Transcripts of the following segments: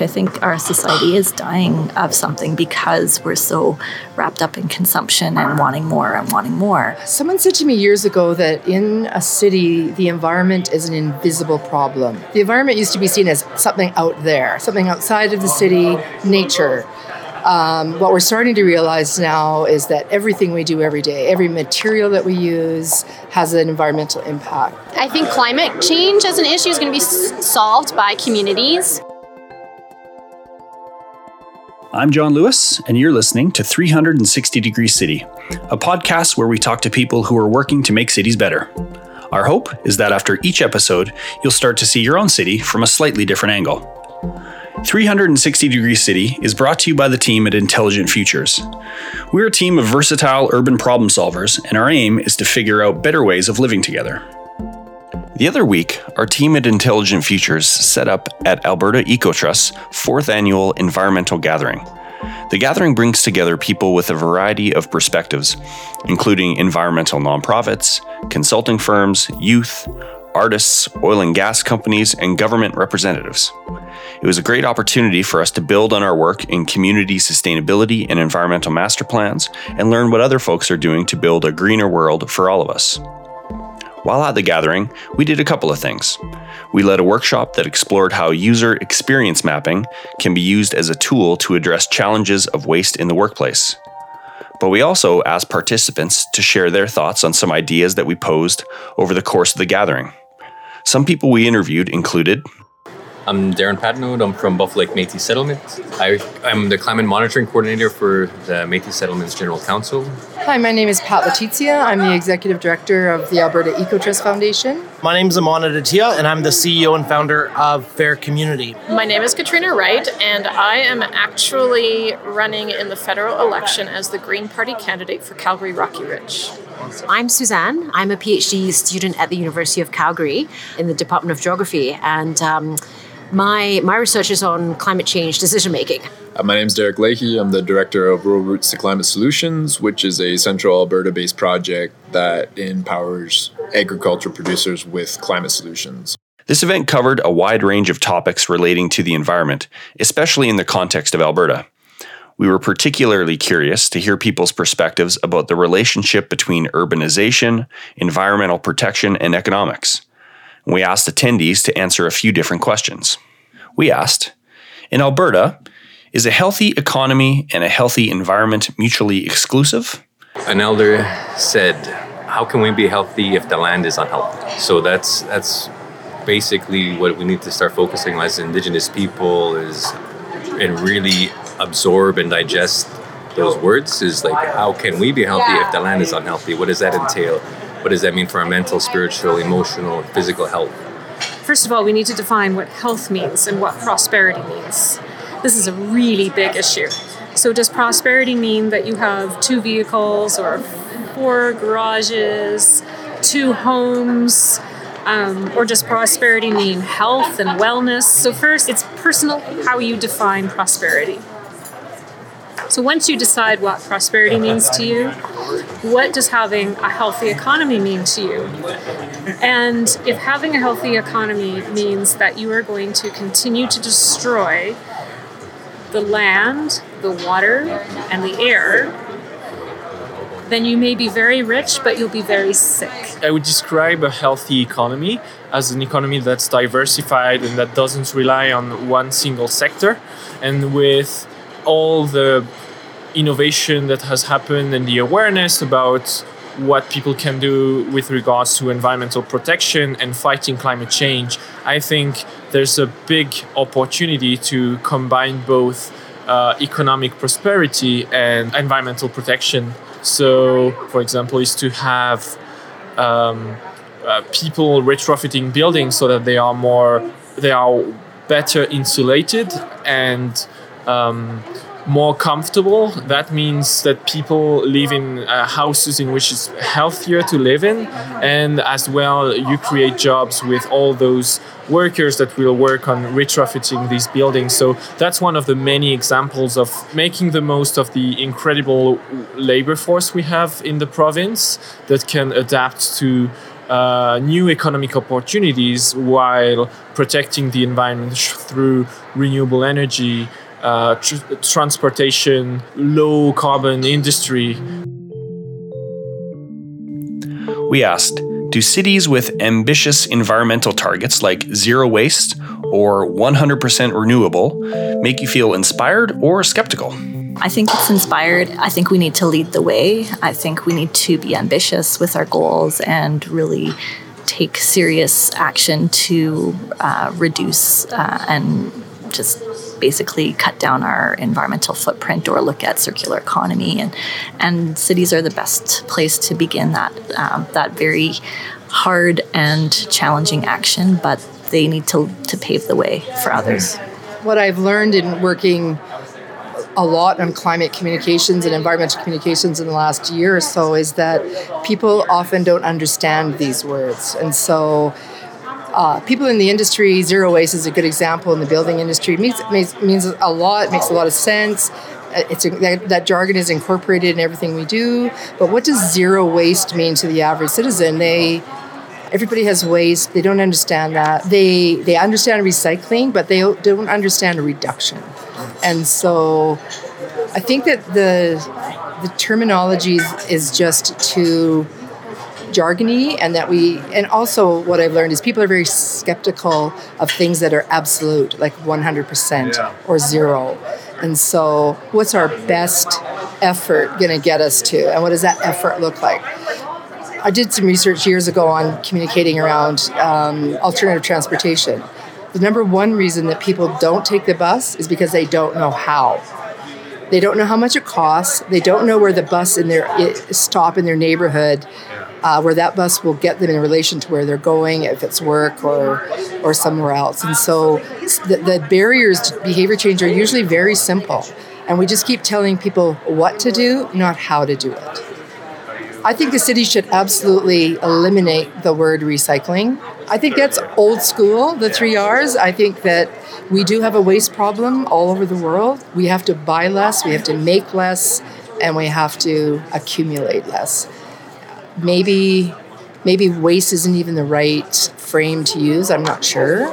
I think our society is dying of something because we're so wrapped up in consumption and wanting more and wanting more. Someone said to me years ago that in a city, the environment is an invisible problem. The environment used to be seen as something out there, something outside of the city, nature. Um, what we're starting to realize now is that everything we do every day, every material that we use, has an environmental impact. I think climate change as an issue is going to be s- solved by communities. I'm John Lewis, and you're listening to 360 Degree City, a podcast where we talk to people who are working to make cities better. Our hope is that after each episode, you'll start to see your own city from a slightly different angle. 360 Degree City is brought to you by the team at Intelligent Futures. We're a team of versatile urban problem solvers, and our aim is to figure out better ways of living together. The other week, our team at Intelligent Futures set up at Alberta EcoTrust's fourth annual environmental gathering. The gathering brings together people with a variety of perspectives, including environmental nonprofits, consulting firms, youth, artists, oil and gas companies, and government representatives. It was a great opportunity for us to build on our work in community sustainability and environmental master plans and learn what other folks are doing to build a greener world for all of us. While at the gathering, we did a couple of things. We led a workshop that explored how user experience mapping can be used as a tool to address challenges of waste in the workplace. But we also asked participants to share their thoughts on some ideas that we posed over the course of the gathering. Some people we interviewed included I'm Darren Patnode. I'm from Buffalo Lake Métis Settlement. I, I'm the climate monitoring coordinator for the Métis Settlements General Council. Hi, my name is Pat Letizia. I'm the executive director of the Alberta EcoTrust Foundation. My name is Amana Datia, and I'm the CEO and founder of Fair Community. My name is Katrina Wright, and I am actually running in the federal election as the Green Party candidate for Calgary Rocky Ridge. I'm Suzanne. I'm a PhD student at the University of Calgary in the Department of Geography, and um, my my research is on climate change decision making. Uh, my name is Derek Leahy. I'm the director of Rural Routes to Climate Solutions, which is a central Alberta based project that empowers agriculture producers with climate solutions. This event covered a wide range of topics relating to the environment, especially in the context of Alberta. We were particularly curious to hear people's perspectives about the relationship between urbanization, environmental protection, and economics. We asked attendees to answer a few different questions. We asked In Alberta, is a healthy economy and a healthy environment mutually exclusive? An elder said, "How can we be healthy if the land is unhealthy?" So that's that's basically what we need to start focusing on as Indigenous people is and really absorb and digest those words is like how can we be healthy if the land is unhealthy? What does that entail? What does that mean for our mental, spiritual, emotional, and physical health? First of all, we need to define what health means and what prosperity means. This is a really big issue. So, does prosperity mean that you have two vehicles or four garages, two homes? Um, or does prosperity mean health and wellness? So, first, it's personal how you define prosperity. So, once you decide what prosperity means to you, what does having a healthy economy mean to you? And if having a healthy economy means that you are going to continue to destroy the land, the water, and the air, then you may be very rich, but you'll be very sick. I would describe a healthy economy as an economy that's diversified and that doesn't rely on one single sector. And with all the innovation that has happened and the awareness about what people can do with regards to environmental protection and fighting climate change, I think there's a big opportunity to combine both uh, economic prosperity and environmental protection. So, for example, is to have um, uh, people retrofitting buildings so that they are more, they are better insulated and um, more comfortable. That means that people live in uh, houses in which it's healthier to live in, and as well, you create jobs with all those workers that will work on retrofitting these buildings. So that's one of the many examples of making the most of the incredible labor force we have in the province that can adapt to uh, new economic opportunities while protecting the environment through renewable energy, uh, tr- transportation, low carbon industry. We asked Do cities with ambitious environmental targets like zero waste or 100% renewable make you feel inspired or skeptical? I think it's inspired. I think we need to lead the way. I think we need to be ambitious with our goals and really take serious action to uh, reduce uh, and just basically cut down our environmental footprint or look at circular economy. And and cities are the best place to begin that um, that very hard and challenging action but they need to to pave the way for others. What i've learned in working a lot on climate communications and environmental communications in the last year or so is that people often don't understand these words. And so uh, people in the industry, zero waste is a good example in the building industry. It means, means, means a lot, it makes a lot of sense. Uh, it's a, that, that, jargon is incorporated in everything we do. But what does zero waste mean to the average citizen? They everybody has waste. They don't understand that. They they understand recycling, but they don't understand reduction. And so, I think that the the terminology is just to jargony and that we and also what i've learned is people are very skeptical of things that are absolute like 100% yeah. or zero and so what's our best effort going to get us to and what does that effort look like i did some research years ago on communicating around um, alternative transportation the number one reason that people don't take the bus is because they don't know how they don't know how much it costs. They don't know where the bus in their stop in their neighborhood uh, where that bus will get them in relation to where they're going, if it's work or or somewhere else. And so the, the barriers to behavior change are usually very simple, and we just keep telling people what to do, not how to do it. I think the city should absolutely eliminate the word recycling. I think that's old school, the three R's. I think that we do have a waste problem all over the world. We have to buy less, we have to make less, and we have to accumulate less maybe maybe waste isn't even the right frame to use. I'm not sure,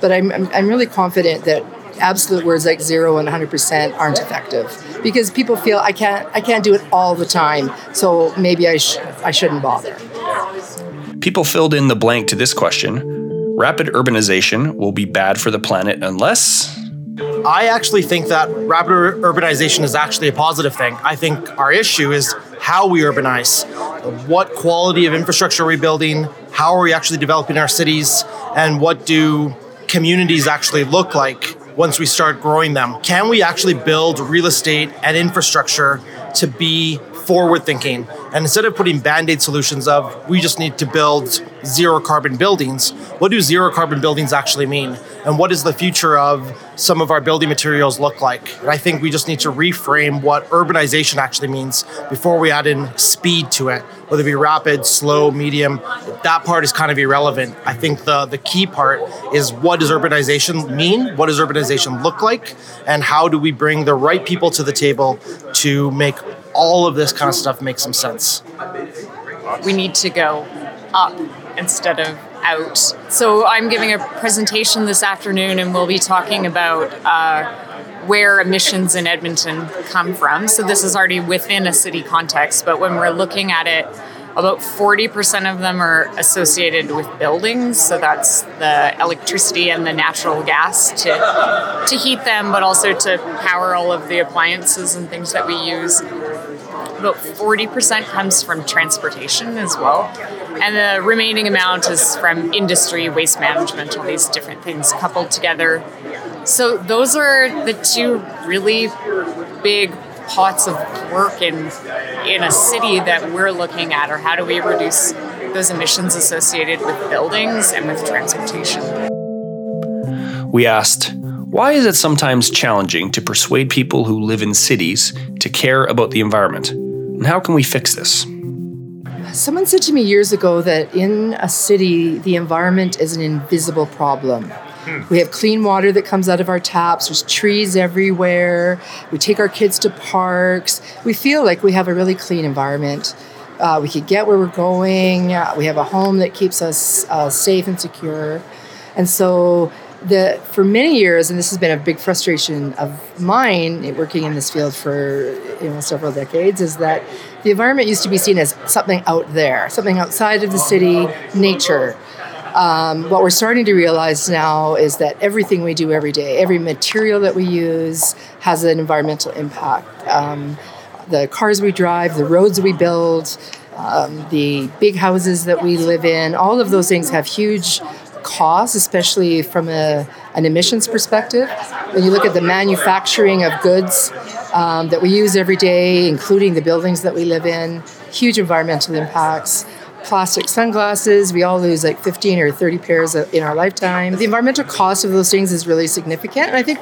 but I'm I'm, I'm really confident that absolute words like zero and 100% aren't effective because people feel I can't I can't do it all the time, so maybe I sh- I shouldn't bother. People filled in the blank to this question. Rapid urbanization will be bad for the planet unless I actually think that rapid urbanization is actually a positive thing. I think our issue is how we urbanize. What quality of infrastructure are we building? How are we actually developing our cities? And what do communities actually look like once we start growing them? Can we actually build real estate and infrastructure to be forward thinking. And instead of putting band aid solutions of we just need to build zero carbon buildings, what do zero carbon buildings actually mean? And what does the future of some of our building materials look like? And I think we just need to reframe what urbanization actually means before we add in speed to it, whether it be rapid, slow, medium. That part is kind of irrelevant. I think the, the key part is what does urbanization mean? What does urbanization look like? And how do we bring the right people to the table to make all of this kind of stuff makes some sense. We need to go up instead of out. So I'm giving a presentation this afternoon, and we'll be talking about uh, where emissions in Edmonton come from. So this is already within a city context, but when we're looking at it, about 40% of them are associated with buildings. So that's the electricity and the natural gas to, to heat them, but also to power all of the appliances and things that we use about 40% comes from transportation as well. And the remaining amount is from industry, waste management, all these different things coupled together. So those are the two really big pots of work in in a city that we're looking at or how do we reduce those emissions associated with buildings and with transportation. We asked why is it sometimes challenging to persuade people who live in cities to care about the environment? And how can we fix this? Someone said to me years ago that in a city, the environment is an invisible problem. Hmm. We have clean water that comes out of our taps. There's trees everywhere. We take our kids to parks. We feel like we have a really clean environment. Uh, we could get where we're going. Uh, we have a home that keeps us uh, safe and secure. And so, the for many years, and this has been a big frustration of mine, working in this field for you know several decades, is that the environment used to be seen as something out there, something outside of the city, nature. Um, what we're starting to realize now is that everything we do every day, every material that we use, has an environmental impact. Um, the cars we drive, the roads we build, um, the big houses that we live in, all of those things have huge costs, especially from a, an emissions perspective. When you look at the manufacturing of goods um, that we use every day, including the buildings that we live in, huge environmental impacts plastic sunglasses. We all lose like 15 or 30 pairs in our lifetime. The environmental cost of those things is really significant. And I think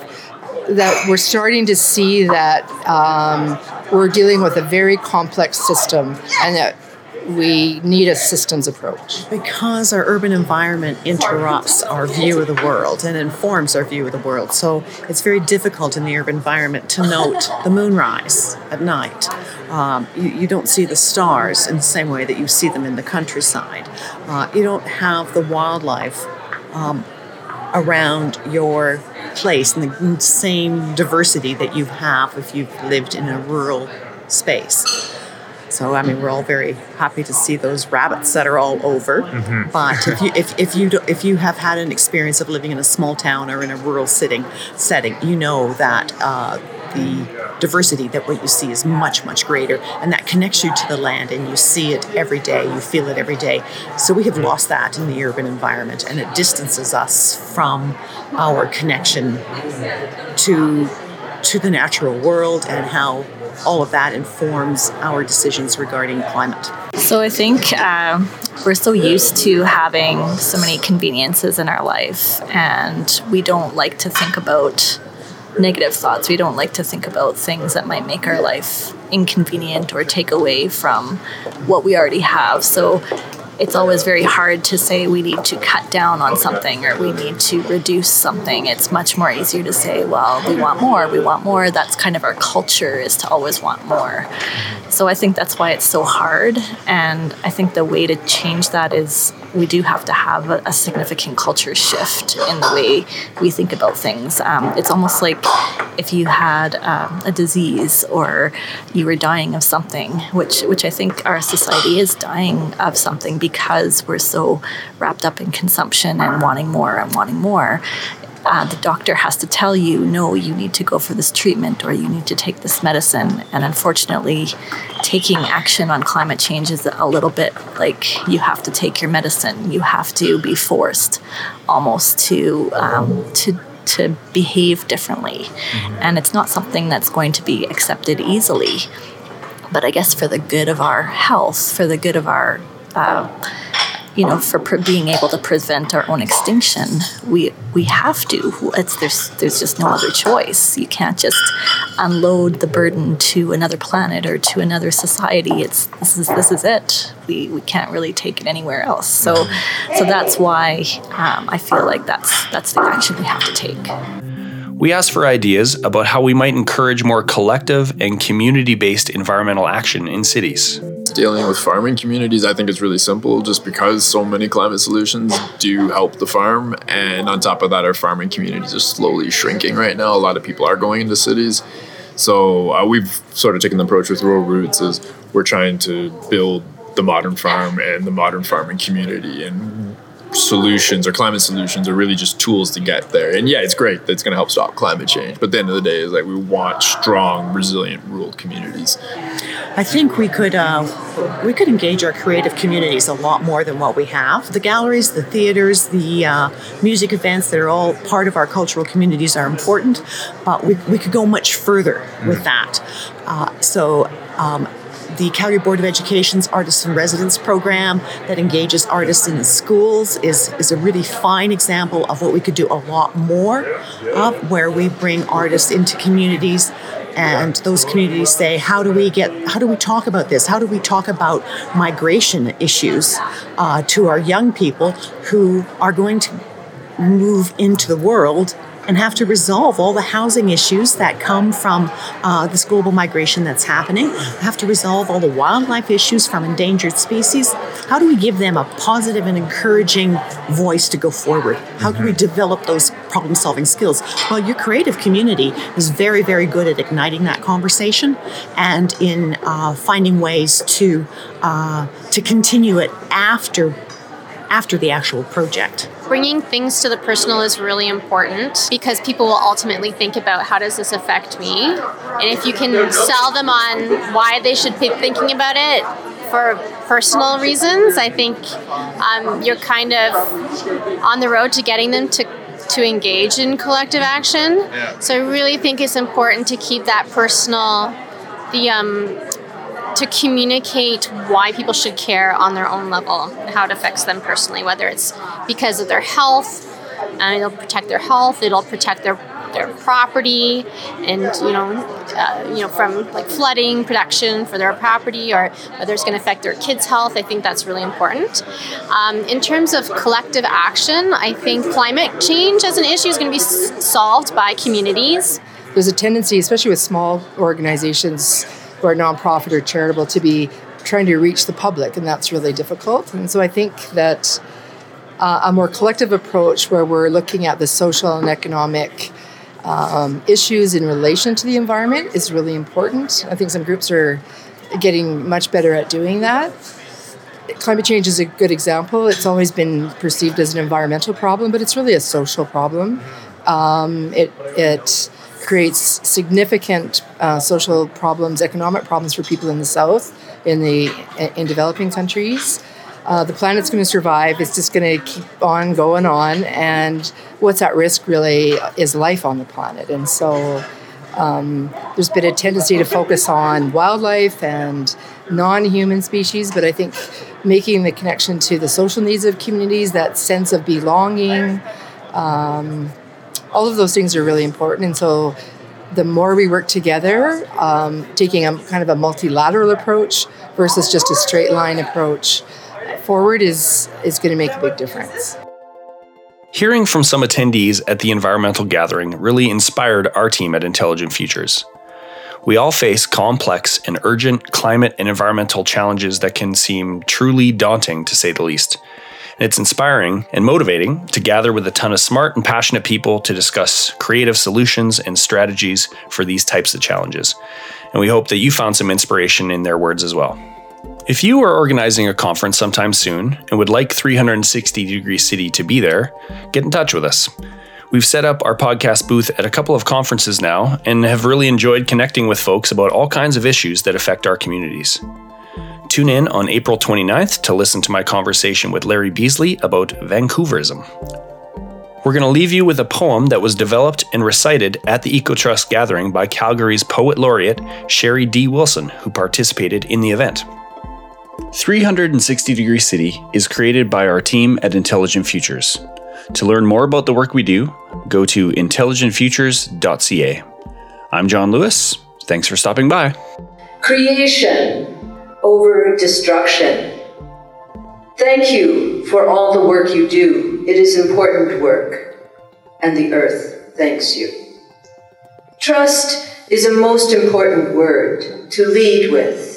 that we're starting to see that um, we're dealing with a very complex system and that we need a systems approach. Because our urban environment interrupts our view of the world and informs our view of the world. So it's very difficult in the urban environment to note the moonrise at night. Um, you, you, don't see the stars in the same way that you see them in the countryside. Uh, you don't have the wildlife um, around your place in the same diversity that you have if you've lived in a rural space. So I mean, we're all very happy to see those rabbits that are all over. Mm-hmm. But if you if, if you if you have had an experience of living in a small town or in a rural sitting setting, you know that uh, the diversity that what you see is much much greater, and that connects you to the land, and you see it every day, you feel it every day. So we have lost that in the urban environment, and it distances us from our connection to to the natural world and how all of that informs our decisions regarding climate. So I think uh, we're so used to having so many conveniences in our life, and we don't like to think about negative thoughts. We don't like to think about things that might make our life inconvenient or take away from what we already have. So it's always very hard to say we need to cut down on something or we need to reduce something. It's much more easier to say, well, we want more, we want more. That's kind of our culture is to always want more. So I think that's why it's so hard. And I think the way to change that is we do have to have a, a significant culture shift in the way we think about things. Um, it's almost like if you had um, a disease or you were dying of something, which which I think our society is dying of something because we're so wrapped up in consumption and wanting more and wanting more uh, the doctor has to tell you, no, you need to go for this treatment or you need to take this medicine. And unfortunately, taking action on climate change is a little bit like you have to take your medicine. You have to be forced almost to um, to to behave differently, mm-hmm. and it's not something that's going to be accepted easily. But I guess for the good of our health, for the good of our uh, you know, for pre- being able to prevent our own extinction, we we have to. It's there's there's just no other choice. You can't just unload the burden to another planet or to another society. It's this is this is it. We we can't really take it anywhere else. So so that's why um, I feel like that's that's the action we have to take. We asked for ideas about how we might encourage more collective and community based environmental action in cities dealing with farming communities, I think it's really simple just because so many climate solutions do help the farm. And on top of that, our farming communities are slowly shrinking right now. A lot of people are going into cities. So uh, we've sort of taken the approach with Rural Routes is we're trying to build the modern farm and the modern farming community and solutions or climate solutions are really just tools to get there. And yeah, it's great that it's going to help stop climate change. But at the end of the day, is like we want strong, resilient rural communities. I think we could uh, we could engage our creative communities a lot more than what we have. The galleries, the theaters, the uh, music events that are all part of our cultural communities are important, but we, we could go much further with mm. that. Uh, so um, the Calgary Board of Education's Artists in Residence program that engages artists in schools is, is a really fine example of what we could do a lot more of, where we bring artists into communities and those communities say how do we get how do we talk about this? How do we talk about migration issues uh, to our young people who are going to move into the world and have to resolve all the housing issues that come from uh, this global migration that's happening, have to resolve all the wildlife issues from endangered species. How do we give them a positive and encouraging voice to go forward? How can we develop those problem solving skills? Well, your creative community is very, very good at igniting that conversation and in uh, finding ways to uh, to continue it after after the actual project. Bringing things to the personal is really important because people will ultimately think about how does this affect me? And if you can sell them on why they should be thinking about it for personal reasons, I think um, you're kind of on the road to getting them to to engage in collective action. Yeah. So I really think it's important to keep that personal, the um, to communicate why people should care on their own level how it affects them personally, whether it's because of their health, and it'll protect their health, it'll protect their their property, and you know, uh, you know, from like flooding protection for their property, or whether it's going to affect their kids' health. I think that's really important. Um, in terms of collective action, I think climate change as an issue is going to be s- solved by communities. There's a tendency, especially with small organizations who are nonprofit or charitable, to be trying to reach the public, and that's really difficult. And so I think that uh, a more collective approach where we're looking at the social and economic um, issues in relation to the environment is really important. I think some groups are getting much better at doing that. Climate change is a good example. It's always been perceived as an environmental problem, but it's really a social problem. Um, it, it creates significant uh, social problems, economic problems for people in the South, in the in developing countries. Uh, the planet's going to survive. It's just going to keep on going on, and what's at risk really is life on the planet. And so, um, there's been a tendency to focus on wildlife and non-human species, but I think making the connection to the social needs of communities, that sense of belonging, um, all of those things are really important. And so, the more we work together, um, taking a kind of a multilateral approach versus just a straight line approach forward is is going to make a big difference. Hearing from some attendees at the environmental gathering really inspired our team at Intelligent Futures. We all face complex and urgent climate and environmental challenges that can seem truly daunting, to say the least. It's inspiring and motivating to gather with a ton of smart and passionate people to discuss creative solutions and strategies for these types of challenges. And we hope that you found some inspiration in their words as well. If you are organizing a conference sometime soon and would like 360 Degree City to be there, get in touch with us. We've set up our podcast booth at a couple of conferences now and have really enjoyed connecting with folks about all kinds of issues that affect our communities. Tune in on April 29th to listen to my conversation with Larry Beasley about Vancouverism. We're going to leave you with a poem that was developed and recited at the EcoTrust gathering by Calgary's poet laureate, Sheri-D Wilson, who participated in the event. 360 Degree City is created by our team at Intelligent Futures. To learn more about the work we do, go to intelligentfutures.ca. I'm John Lewis. Thanks for stopping by. Creation over destruction. Thank you for all the work you do. It is important work, and the earth thanks you. Trust is a most important word to lead with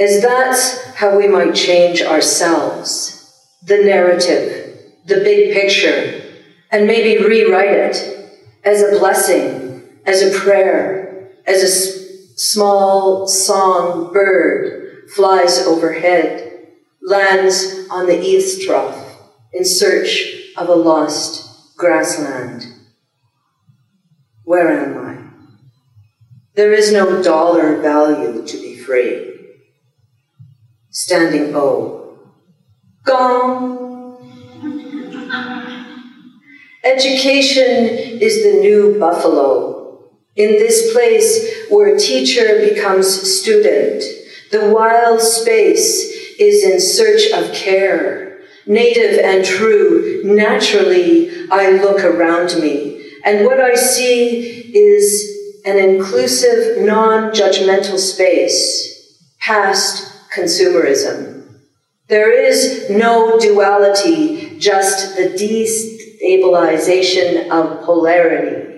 as that's how we might change ourselves, the narrative, the big picture, and maybe rewrite it as a blessing, as a prayer, as a small song bird flies overhead, lands on the eavestrough in search of a lost grassland. Where am I? There is no dollar value to be free standing O. Gong. Education is the new buffalo. In this place where teacher becomes student, the wild space is in search of care. Native and true, naturally I look around me, and what I see is an inclusive, non judgmental space, past consumerism. There is no duality, just the destabilization of polarity.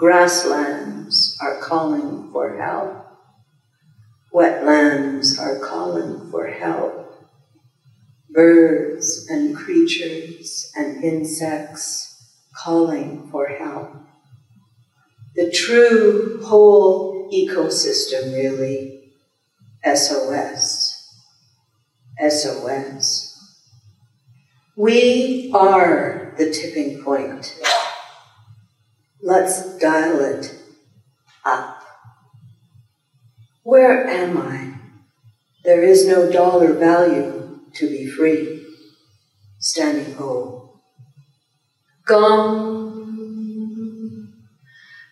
Grasslands are calling for help. Wetlands are calling for help. Birds and creatures and insects calling for help. The true whole ecosystem, really. SOS. SOS. We are the tipping point. Let's dial it up. Where am I? There is no dollar value to be free. Standing O. Gong.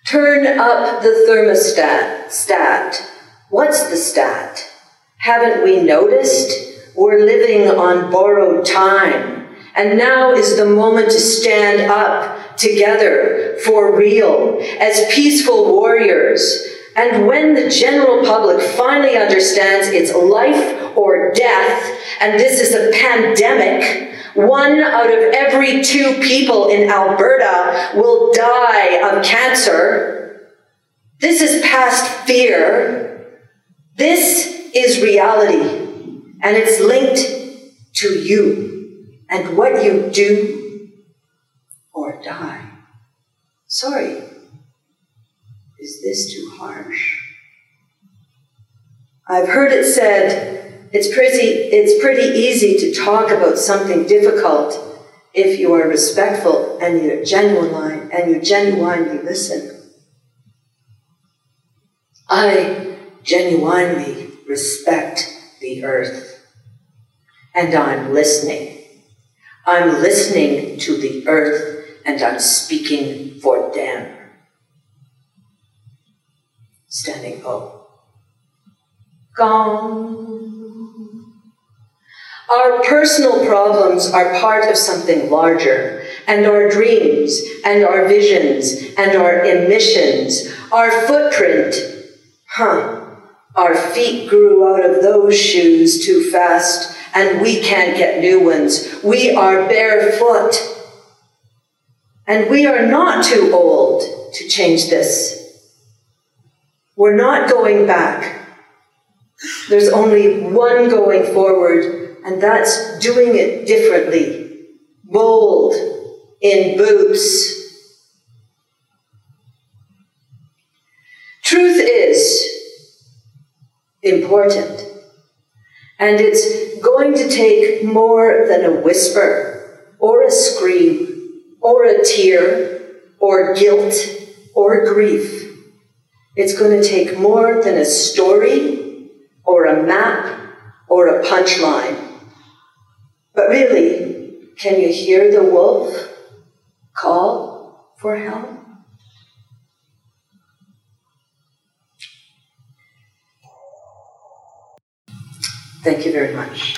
Turn up the thermostat. Stat. What's the stat? Haven't we noticed? We're living on borrowed time. And now is the moment to stand up together for real as peaceful warriors. And when the general public finally understands it's life or death, and this is a pandemic, one out of every two people in Alberta will die of cancer. This is past fear. This is reality, and it's linked to you and what you do die. Sorry, is this too harsh? I've heard it said it's pretty, it's pretty easy to talk about something difficult if you are respectful and you're genuine and you genuinely listen. I genuinely respect the earth and I'm listening. I'm listening to the earth and I'm speaking for them. Standing up. Gong. Our personal problems are part of something larger, and our dreams, and our visions, and our emissions, our footprint. Huh. Our feet grew out of those shoes too fast and we can't get new ones. We are barefoot. And we are not too old to change this. We're not going back. There's only one going forward, and that's doing it differently. Bold, in boots. Truth is important. And it's going to take more than a whisper, or a scream, or a tear, or guilt, or grief. It's going to take more than a story, or a map, or a punchline. But really, can you hear the wolf call for help? Thank you very much.